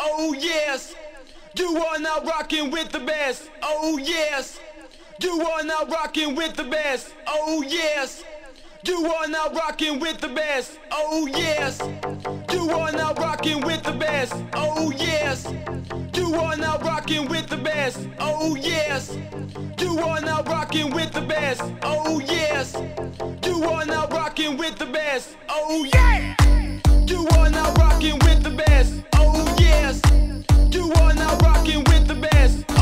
Oh yes, you are now rocking with the best. Oh yes, you are now rocking with the best. Oh yes, you are now rocking with the best. Oh yes, you are now rocking with the best. Oh yes, you are now rocking with the best. Oh yes, you are now rocking with the best. Oh yes, you are now rocking with the best. Oh yeah, you are now rocking with the best. Oh you are now rocking with the best.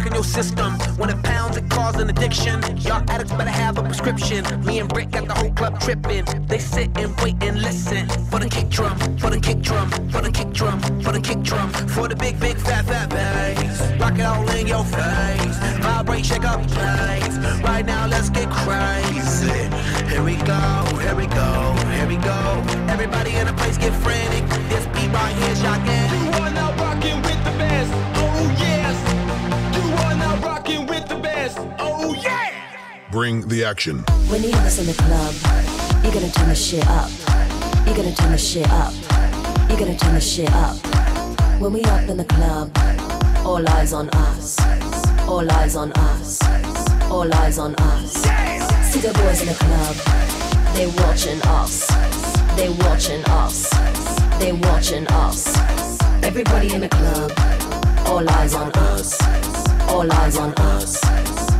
Rocking your system. When it pounds, it causes an addiction. Y'all addicts better have a prescription. Me and Brick got the whole club tripping. They sit and wait and listen for the kick drum, for the kick drum, for the kick drum, for the kick drum, for the big, big, fat, fat bass. Rock it all in your face. Vibrate, shake up place. Right now, let's get crazy. Here we go, here we go, here we go. Everybody in the place get frantic. This beat right here, shocking. You are now rocking with the best. With the best. Oh yeah. Bring the action. When you have us in the club, you're gonna turn the shit up. You're gonna turn the shit up. You're gonna turn the shit up. When we up in the club, all eyes on us. All eyes on us. All eyes on us. See the boys in the club, they watching us. They watching us. They watching us. Everybody in the club, all eyes on us. All eyes on us.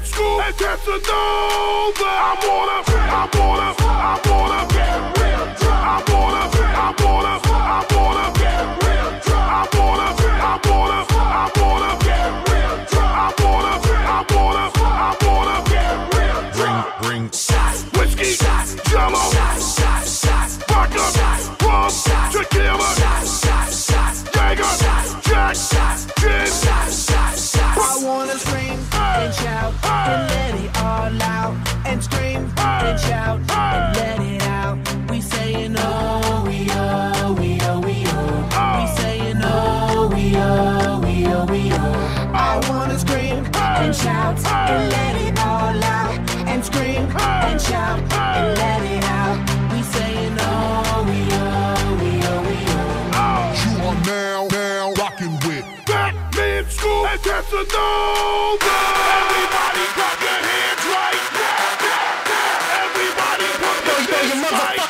Batman School and Casanova. I wanna, I wanna, I wanna get real drunk. I wanna, I wanna, I wanna get real drunk. I wanna, I wanna, I wanna get real drunk. I wanna, I wanna, I wanna get real drunk. Bring, bring Shots, whiskey, shots, jello, shots, shots, shots, vodka, rum, tequila, shots, shots, shots, Jack, and let it all out and scream and shout and let it out. We saying oh we oh we oh we oh. We saying oh we oh we oh we oh. I wanna scream and shout and let it all out and scream and shout Batman School and Casanova. Everybody clap your hands right now. Everybody put your hands right